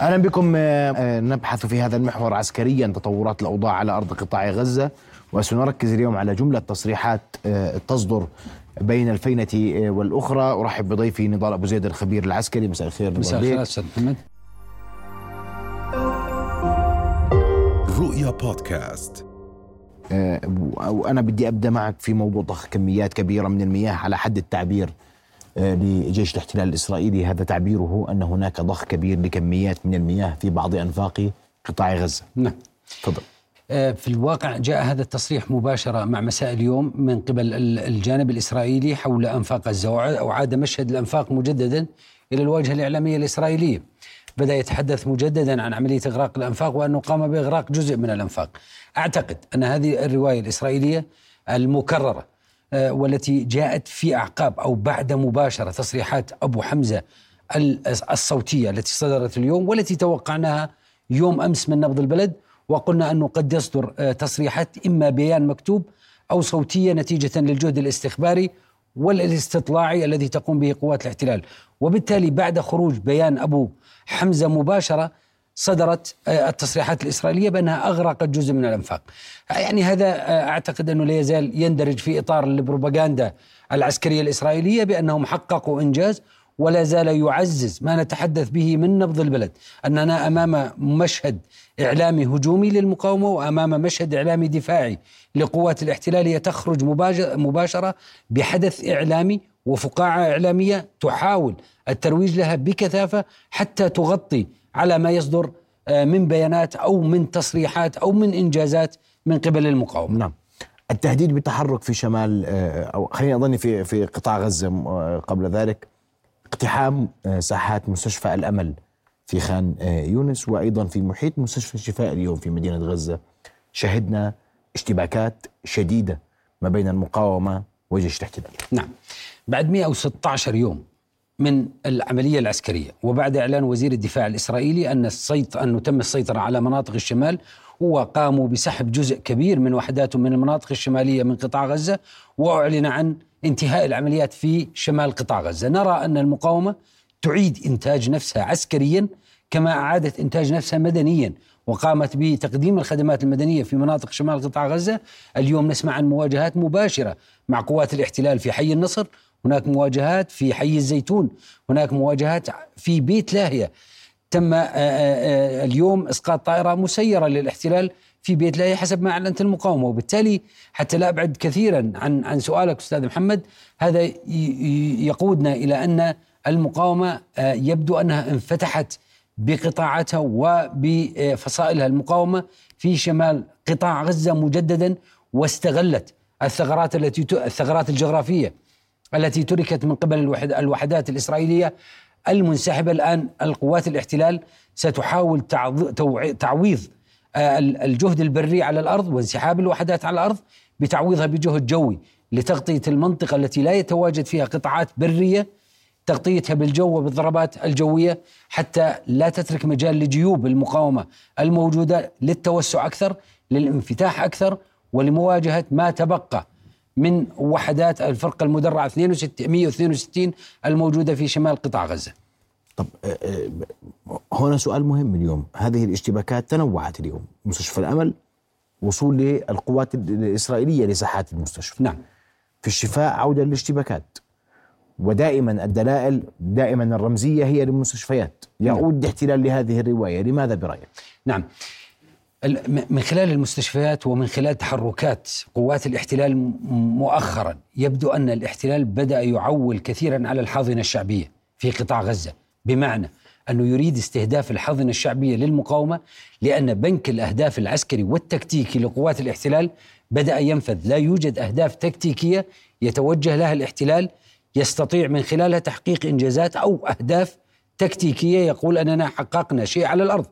أهلا بكم. آه، آه، نبحث في هذا المحور عسكريا تطورات الأوضاع على أرض قطاع غزة وسنركز اليوم على جملة تصريحات آه، تصدر بين الفينة والأخرى. أرحب بضيفي نضال أبو زيد الخبير العسكري. مساء الخير مساء الخير أستاذ محمد. رؤيا بودكاست. وأنا بدي أبدأ معك في موضوع ضخ كميات كبيرة من المياه على حد التعبير. لجيش الاحتلال الإسرائيلي هذا تعبيره أن هناك ضخ كبير لكميات من المياه في بعض أنفاق قطاع غزة. نعم. تفضل. آه، في الواقع جاء هذا التصريح مباشرة مع مساء اليوم من قبل الجانب الإسرائيلي حول أنفاق غزة وعاد مشهد الأنفاق مجددا إلى الواجهة الإعلامية الإسرائيلية. بدأ يتحدث مجددا عن عملية إغراق الأنفاق وأنه قام بإغراق جزء من الأنفاق. أعتقد أن هذه الرواية الإسرائيلية المكررة والتي جاءت في أعقاب أو بعد مباشرة تصريحات أبو حمزة الصوتية التي صدرت اليوم والتي توقعناها يوم أمس من نبض البلد. وقلنا أنه قد يصدر آه، تصريحات إما بيان مكتوب أو صوتية نتيجة للجهد الاستخباري والاستطلاعي الذي تقوم به قوات الاحتلال. وبالتالي بعد خروج بيان أبو حمزة مباشرة صدرت آه، التصريحات الإسرائيلية بأنها أغرقت جزء من الأنفاق. يعني هذا آه، أعتقد أنه لا يزال يندرج في إطار البروباغندا العسكرية الإسرائيلية بأنهم حققوا إنجاز ولا زال يعزز ما نتحدث به من نبض البلد. أننا أمام مشهد إعلامي هجومي للمقاومة وأمام مشهد إعلامي دفاعي لقوات الاحتلال تخرج مباشرة بحدث إعلامي وفقاعة إعلامية تحاول الترويج لها بكثافة حتى تغطي على ما يصدر آه، من بيانات أو من تصريحات أو من إنجازات من قبل المقاومة. نعم. التهديد بالتحرك في شمال آه، أو خليني أظني في في قطاع غزة آه، قبل ذلك اقتحام ساحات مستشفى الأمل في خان يونس وأيضا في محيط مستشفى الشفاء اليوم في مدينة غزة شهدنا اشتباكات شديدة ما بين المقاومة وجيش الاحتلال. نعم. بعد 116 يوم من العملية العسكرية. وبعد إعلان وزير الدفاع الإسرائيلي أن السيط أنه تم السيطرة على مناطق الشمال وقاموا بسحب جزء كبير من وحداتهم من المناطق الشمالية من قطاع غزة وأعلن عن انتهاء العمليات في شمال قطاع غزة. نرى أن المقاومة تعيد إنتاج نفسها عسكريا كما أعادت إنتاج نفسها مدنيا وقامت بتقديم الخدمات المدنية في مناطق شمال قطاع غزة. اليوم نسمع عن مواجهات مباشرة مع قوات الاحتلال في حي النصر هناك مواجهات في حي الزيتون هناك مواجهات في بيت لاهية. تم آه، آه، آه، اليوم إسقاط طائرة مسيرة للاحتلال في بيت لاهية حسب ما أعلنت المقاومة. وبالتالي حتى لا أبعد كثيرا عن عن سؤالك أستاذ محمد هذا يقودنا إلى أن المقاومة يبدو أنها انفتحت بقطاعاتها وبفصائلها. المقاومة في شمال قطاع غزة مجددا واستغلت الثغرات التي الثغرات الجغرافية. التي تركت من قبل الوحدات الإسرائيلية المنسحبة الآن القوات الاحتلال ستحاول تعويض آه، الجهد البري على الأرض وانسحاب الوحدات على الأرض بتعويضها بجهد جوي لتغطية المنطقة التي لا يتواجد فيها قطاعات برية تغطيتها بالجو وبالضربات الجوية حتى لا تترك مجال لجيوب المقاومة الموجودة للتوسع أكثر للانفتاح أكثر ولمواجهة ما تبقى. من وحدات الفرقة المدرعة 162 الموجودة في شمال قطاع غزة. طب آه، آه، هنا سؤال مهم اليوم. هذه الاشتباكات تنوعت اليوم. مستشفى الأمل وصول للقوات الإسرائيلية لساحات المستشفى. نعم. في الشفاء عودة للاشتباكات. ودائما الدلائل دائما الرمزية هي للمستشفيات. يعود نعم. الاحتلال لهذه الرواية. لماذا برأيك؟ نعم. من خلال المستشفيات ومن خلال تحركات قوات الاحتلال مؤخرا يبدو أن الاحتلال بدأ يعول كثيرا على الحاضنة الشعبية في قطاع غزة. بمعنى أنه يريد استهداف الحاضنة الشعبية للمقاومة لأن بنك الأهداف العسكري والتكتيكي لقوات الاحتلال بدأ ينفذ. لا يوجد أهداف تكتيكية يتوجه لها الاحتلال يستطيع من خلالها تحقيق إنجازات أو أهداف تكتيكية يقول أننا حققنا شيء على الأرض.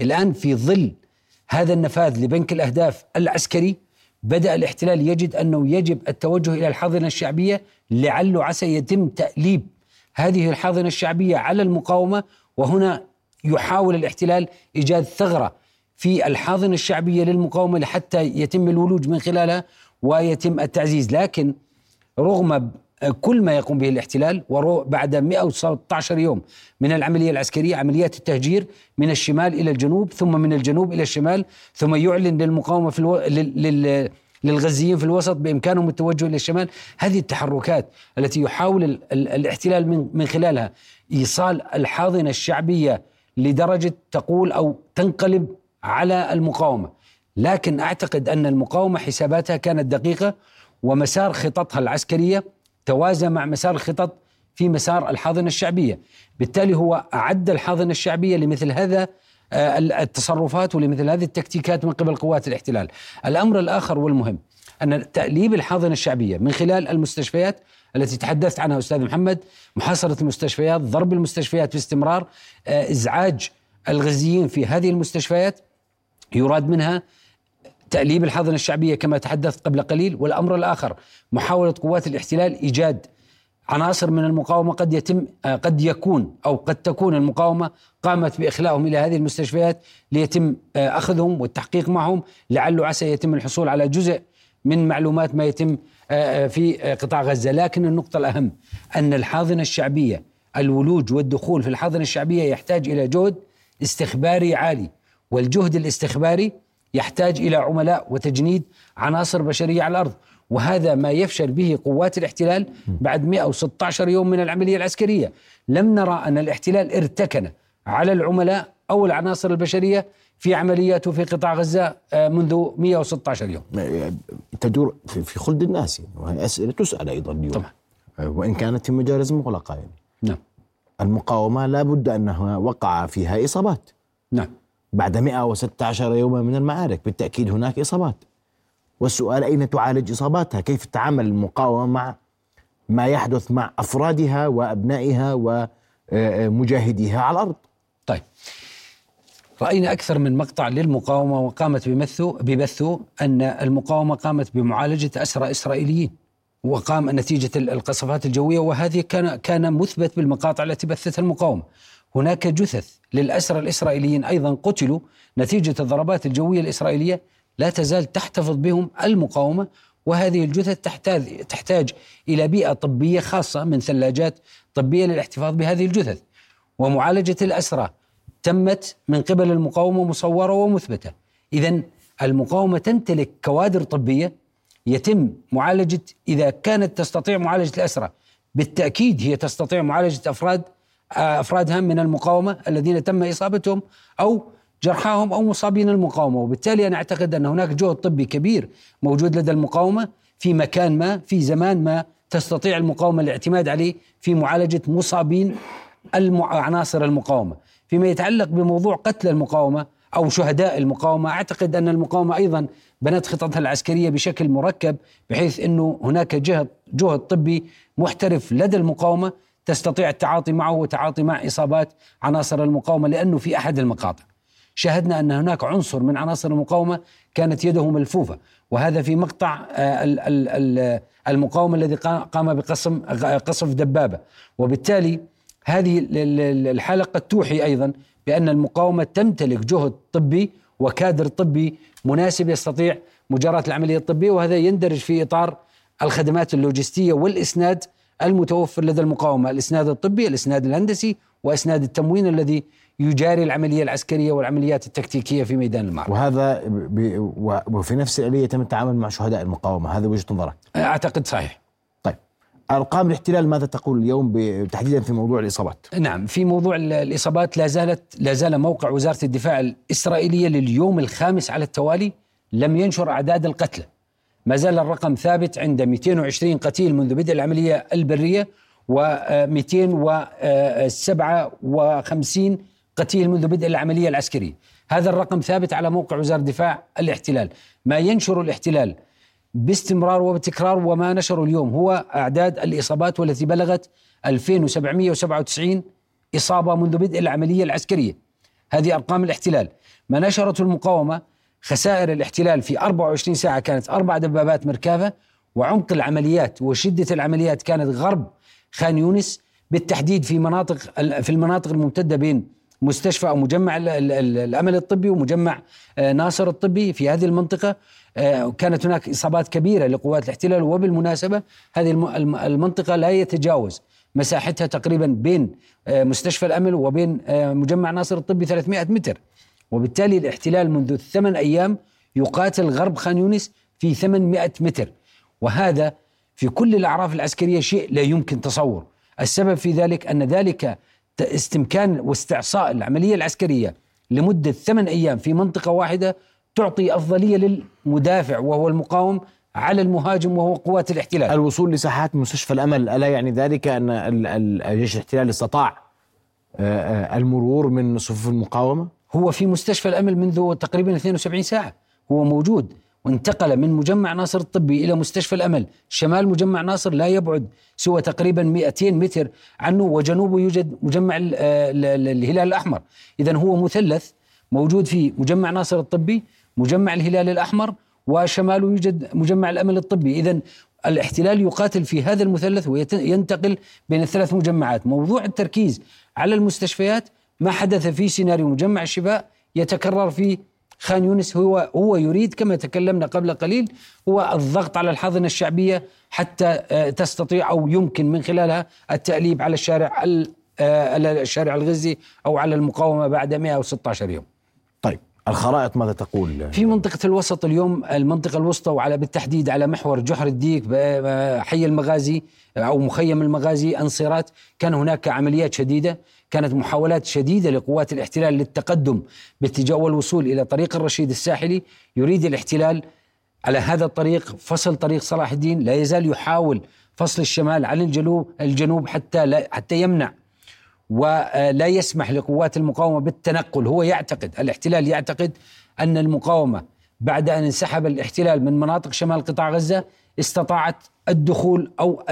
الآن في ظل هذا النفاذ لبنك الأهداف العسكري بدأ الاحتلال يجد أنه يجب التوجه إلى الحاضنة الشعبية لعله عسى يتم تأليب هذه الحاضنة الشعبية على المقاومة وهنا يحاول الاحتلال إيجاد ثغرة في الحاضنة الشعبية للمقاومة لحتى يتم الولوج من خلالها ويتم التعزيز. لكن رغم كل ما يقوم به الاحتلال وبعد 116 يوم من العملية العسكرية عمليات التهجير من الشمال إلى الجنوب ثم من الجنوب إلى الشمال ثم يعلن للمقاومة في ألو... لل... لل... للغزيين في الوسط بإمكانهم التوجه إلى الشمال، هذه التحركات التي يحاول ال ال الاحتلال من من خلالها إيصال الحاضنة الشعبية لدرجة تقول أو تنقلب على المقاومة، لكن أعتقد أن المقاومة حساباتها كانت دقيقة ومسار خططها العسكرية توازى مع مسار الخطط في مسار الحاضنة الشعبية، بالتالي هو أعد الحاضنة الشعبية لمثل هذا آه، التصرفات ولمثل هذه التكتيكات من قبل قوات الاحتلال. الأمر الآخر والمهم أن تأليب الحاضنة الشعبية من خلال المستشفيات التي تحدثت عنها أستاذ محمد، محاصرة المستشفيات، ضرب المستشفيات باستمرار، آه، إزعاج الغزيين في هذه المستشفيات يراد منها تأليب الحاضنة الشعبية كما تحدثت قبل قليل والأمر الآخر محاولة قوات الاحتلال إيجاد عناصر من المقاومة قد يتم آه، قد يكون أو قد تكون المقاومة قامت بإخلاءهم إلى هذه المستشفيات ليتم آه، أخذهم والتحقيق معهم لعله عسى يتم الحصول على جزء من معلومات ما يتم آه، في قطاع غزة. لكن النقطة الأهم أن الحاضنة الشعبية الولوج والدخول في الحاضنة الشعبية يحتاج إلى جهد استخباري عالي والجهد الاستخباري يحتاج إلى عملاء وتجنيد عناصر بشرية على الأرض. وهذا ما يفشل به قوات الاحتلال بعد 116 يوم من العملية العسكرية. لم نرى أن الاحتلال ارتكن على العملاء أو العناصر البشرية في عملياته في قطاع غزة آه، منذ 116 يوم. تدور في خلد الناس يعني. وهي أسئلة تسأل أيضا اليوم. طبعا. آه، وإن كانت في مجالس مغلقة يعني. نعم. المقاومة لابد أنها وقع فيها إصابات. نعم. بعد 116 يوما من المعارك. بالتأكيد هناك إصابات. والسؤال أين تعالج إصاباتها؟ كيف تتعامل المقاومة مع ما يحدث مع أفرادها وأبنائها ومجاهديها على الأرض؟ طيب. رأينا أكثر من مقطع للمقاومة وقامت بمثه ببثه أن المقاومة قامت بمعالجة أسرى إسرائيليين وقام نتيجة القصفات الجوية وهذه كان كان مثبت بالمقاطع التي بثتها المقاومة. هناك جثث للأسرى الإسرائيليين أيضا قتلوا نتيجة الضربات الجوية الإسرائيلية لا تزال تحتفظ بهم المقاومة وهذه الجثث تحتاج تحتاج إلى بيئة طبية خاصة من ثلاجات طبية للاحتفاظ بهذه الجثث. ومعالجة الأسرى تمت من قبل المقاومة مصورة ومثبتة. إذا المقاومة تمتلك كوادر طبية يتم معالجة إذا كانت تستطيع معالجة الأسرى بالتأكيد هي تستطيع معالجة أفراد افرادها من المقاومة الذين تم إصابتهم أو جرحاهم أو مصابين المقاومة. وبالتالي أنا أعتقد أن هناك جهد طبي كبير موجود لدى المقاومة في مكان ما في زمان ما تستطيع المقاومة الاعتماد عليه في معالجة مصابين عناصر المقاومة. فيما يتعلق بموضوع قتل المقاومة أو شهداء المقاومة أعتقد أن المقاومة أيضا بنت خططها العسكرية بشكل مركب بحيث إنه هناك جهد جهد طبي محترف لدى المقاومة تستطيع التعاطي معه والتعاطي مع إصابات عناصر المقاومة لأنه في أحد المقاطع. شاهدنا أن هناك عنصر من عناصر المقاومة كانت يده ملفوفة وهذا في مقطع آه، المقاومة الذي قام بقصم قصف دبابة. وبالتالي هذه الحاله قد توحي أيضا بأن المقاومة تمتلك جهد طبي وكادر طبي مناسب يستطيع مجاراة العملية الطبية وهذا يندرج في إطار الخدمات اللوجستية والإسناد المتوفر لدى المقاومة الإسناد الطبي، الإسناد الهندسي وإسناد التموين الذي يجاري العملية العسكرية والعمليات التكتيكية في ميدان المعركة. وهذا وفي نفس الاليه يتم التعامل مع شهداء المقاومة، هذا وجهة نظرك؟ أعتقد صحيح. طيب أرقام الاحتلال ماذا تقول اليوم تحديدا في موضوع الإصابات؟ نعم في موضوع الإصابات لا زالت لا زال موقع وزارة الدفاع الإسرائيلية لليوم الخامس على التوالي لم ينشر أعداد القتلى ما زال الرقم ثابت عند 220 قتيل منذ بدء العملية البرية و257 قتيل منذ بدء العملية العسكرية. هذا الرقم ثابت على موقع وزارة الدفاع الاحتلال. ما ينشر الاحتلال باستمرار وبتكرار وما نشره اليوم هو أعداد الإصابات والتي بلغت 2797 إصابة منذ بدء العملية العسكرية. هذه أرقام الاحتلال. ما نشرته المقاومة خسائر الاحتلال في 24 ساعة كانت أربع دبابات مركافة وعمق العمليات وشدة العمليات كانت غرب خان يونس بالتحديد في مناطق في المناطق الممتدة بين مستشفى أو مجمع الأمل الطبي ومجمع ناصر الطبي في هذه المنطقة. كانت هناك إصابات كبيرة لقوات الاحتلال وبالمناسبة هذه المنطقة لا يتجاوز مساحتها تقريبا بين مستشفى الأمل وبين مجمع ناصر الطبي 300 متر. وبالتالي الاحتلال منذ ثمان أيام يقاتل غرب خان يونس في 800 متر. وهذا في كل الأعراف العسكرية شيء لا يمكن تصور السبب في ذلك أن ذلك استمكان واستعصاء العملية العسكرية لمدة ثمان أيام في منطقة واحدة تعطي أفضلية للمدافع وهو المقاوم على المهاجم وهو قوات الاحتلال. الوصول لساحات مستشفى الأمل ألا يعني ذلك أن الجيش الاحتلال استطاع آه، آه، المرور من صفوف المقاومة؟ هو في مستشفى الأمل منذ تقريبا 72 ساعة. هو موجود وانتقل من مجمع ناصر الطبي إلى مستشفى الأمل، شمال مجمع ناصر لا يبعد سوى تقريبا 200 متر عنه وجنوبه يوجد مجمع الهلال الأحمر، اذا هو مثلث موجود في مجمع ناصر الطبي، مجمع الهلال الأحمر وشماله يوجد مجمع الأمل الطبي، اذا الاحتلال يقاتل في هذا المثلث وينتقل بين الثلاث مجمعات، موضوع التركيز على المستشفيات ما حدث في سيناريو مجمع الشفاء يتكرر في خان يونس هو هو يريد كما تكلمنا قبل قليل هو الضغط على الحاضنه الشعبية حتى آه، تستطيع أو يمكن من خلالها التأليب على الشارع آه، الشارع الغزي أو على المقاومة بعد 116 يوم. طيب الخرائط ماذا تقول؟ في منطقة الوسط اليوم المنطقة الوسطى وعلى بالتحديد على محور جحر الديك حي المغازي أو مخيم المغازي أنصيرات كان هناك عمليات شديدة كانت محاولات شديدة لقوات الاحتلال للتقدم باتجاه والوصول إلى طريق الرشيد الساحلي. يريد الاحتلال على هذا الطريق فصل طريق صلاح الدين لا يزال يحاول فصل الشمال عن الجنوب الجنوب حتى لا حتى يمنع. ولا يسمح لقوات المقاومة بالتنقل. هو يعتقد الاحتلال يعتقد أن المقاومة بعد أن انسحب الاحتلال من مناطق شمال قطاع غزة استطاعت الدخول أو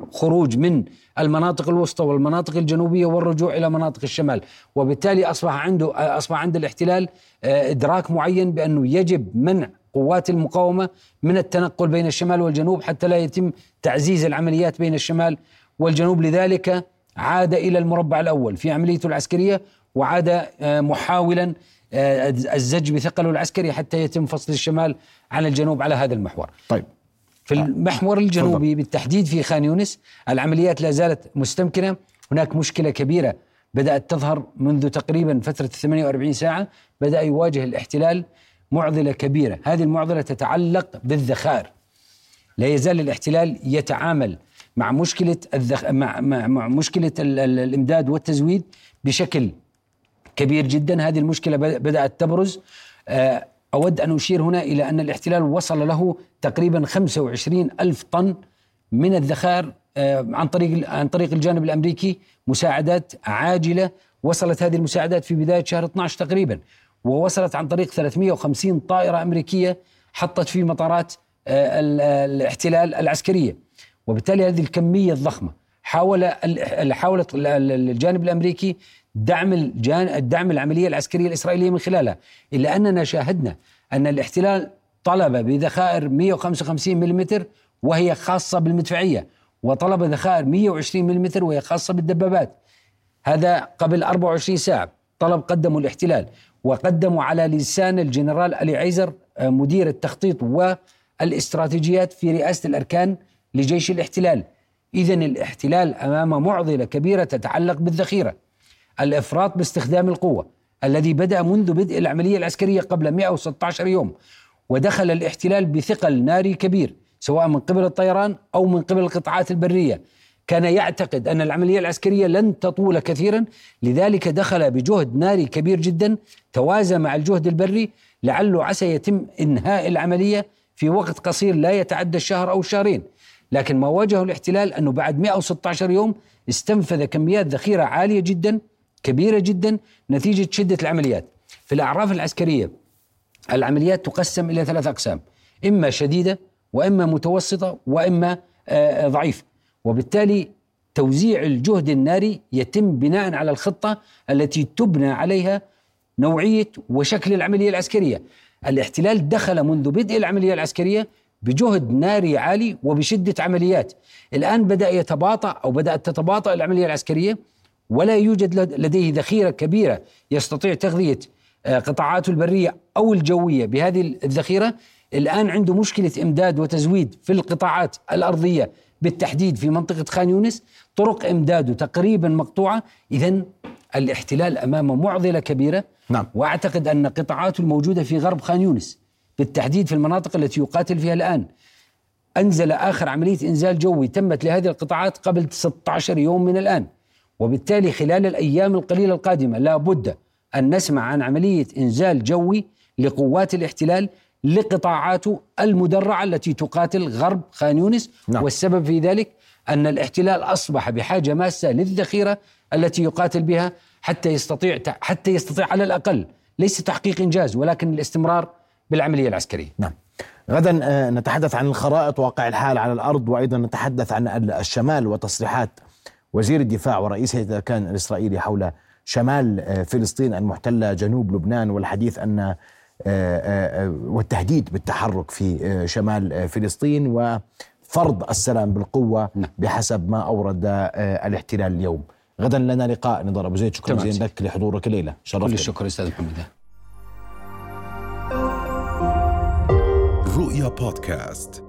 الخروج من المناطق الوسطى والمناطق الجنوبية والرجوع إلى مناطق الشمال. وبالتالي أصبح عنده أصبح عند الاحتلال آه، إدراك معين بأنه يجب منع قوات المقاومة من التنقل بين الشمال والجنوب حتى لا يتم تعزيز العمليات بين الشمال والجنوب. لذلك عاد إلى المربع الأول في عمليته العسكرية وعاد آه، محاولا الزج بثقله العسكري حتى يتم فصل الشمال عن الجنوب على هذا المحور. طيب في المحور الجنوبي فضل. بالتحديد في خان يونس العمليات لا زالت مستمكنة، هناك مشكلة كبيرة بدأت تظهر منذ تقريبا فترة 48 ساعة، بدأ يواجه الاحتلال معضلة كبيرة، هذه المعضلة تتعلق بالذخائر. لا يزال الاحتلال يتعامل مع مشكلة الذخ... مع... مع مع مشكلة ال... ال... الإمداد والتزويد بشكل كبير جدا. هذه المشكلة بدأت تبرز. آه، أود أن أشير هنا إلى أن الاحتلال وصل له تقريبا 25 ألف طن من الذخائر آه، عن طريق عن طريق الجانب الأمريكي. مساعدات عاجلة. وصلت هذه المساعدات في بداية شهر 12 تقريبا ووصلت عن طريق 350 طائرة أمريكية حطت في مطارات آه، الاحتلال العسكرية. وبالتالي هذه الكمية الضخمة حاول حاولت الجانب الأمريكي دعم الدعم العملية العسكرية الإسرائيلية من خلالها. إلا أننا شاهدنا أن الاحتلال طلب بذخائر 155 ملم وهي خاصة بالمدفعية وطلب ذخائر 120 ملم وهي خاصة بالدبابات. هذا قبل 24 ساعة طلب قدمه الاحتلال وقدموا على لسان الجنرال علي عيزر مدير التخطيط والاستراتيجيات في رئاسة الأركان لجيش الاحتلال. إذا الاحتلال أمام معضلة كبيرة تتعلق بالذخيرة. الإفراط باستخدام القوة الذي بدأ منذ بدء العملية العسكرية قبل 116 يوم ودخل الاحتلال بثقل ناري كبير سواء من قبل الطيران أو من قبل القطاعات البرية. كان يعتقد أن العملية العسكرية لن تطول كثيرا لذلك دخل بجهد ناري كبير جدا توازى مع الجهد البري لعله عسى يتم إنهاء العملية في وقت قصير لا يتعدى الشهر أو الشهرين. لكن ما واجهه الاحتلال أنه بعد 116 يوم استنفذ كميات ذخيرة عالية جدا كبيرة جدا نتيجة شدة العمليات. في الأعراف العسكرية العمليات تقسم إلى ثلاث أقسام إما شديدة وإما متوسطة وإما آه، ضعيفة. وبالتالي توزيع الجهد الناري يتم بناء على الخطة التي تبنى عليها نوعية وشكل العملية العسكرية. الاحتلال دخل منذ بدء العملية العسكرية بجهد ناري عالي وبشدة عمليات. الآن بدأ يتباطأ أو بدأت تتباطأ العملية العسكرية ولا يوجد لد- لديه ذخيرة كبيرة يستطيع تغذية آه، قطاعاته البرية أو الجوية بهذه الذخيرة الآن عنده مشكلة إمداد وتزويد في القطاعات الأرضية بالتحديد في منطقة خان يونس. طرق إمداده تقريبا مقطوعة. إذا الاحتلال أمامه معضلة كبيرة. نعم. وأعتقد أن قطاعاته الموجودة في غرب خان يونس بالتحديد في المناطق التي يقاتل فيها الآن. أنزل آخر عملية إنزال جوي تمت لهذه القطاعات قبل 16 يوم من الآن. وبالتالي خلال الأيام القليلة القادمة لا بد أن نسمع عن عملية إنزال جوي لقوات الاحتلال لقطاعاته المدرعة التي تقاتل غرب خان يونس. نعم. والسبب في ذلك أن الاحتلال أصبح بحاجة ماسة للذخيرة التي يقاتل بها حتى يستطيع حتى يستطيع على الأقل ليس تحقيق إنجاز ولكن الاستمرار بالعملية العسكرية. نعم. غدا آه، نتحدث عن الخرائط واقع الحال على الأرض وأيضا نتحدث عن ال- الشمال وتصريحات وزير الدفاع ورئيس هيئه الاركان الإسرائيلي حول شمال آه، فلسطين المحتلة جنوب لبنان والحديث أن آه، آه، والتهديد بالتحرك في شمال فلسطين وفرض السلام بالقوة نعم. بحسب ما أورد آه، الاحتلال اليوم. غدا لنا لقاء نضال أبو زيد. شكرا. جزيلا لك لحضورك الليلة. كل شرفتنا الشكر أستاذ محمد. رؤيا بودكاست.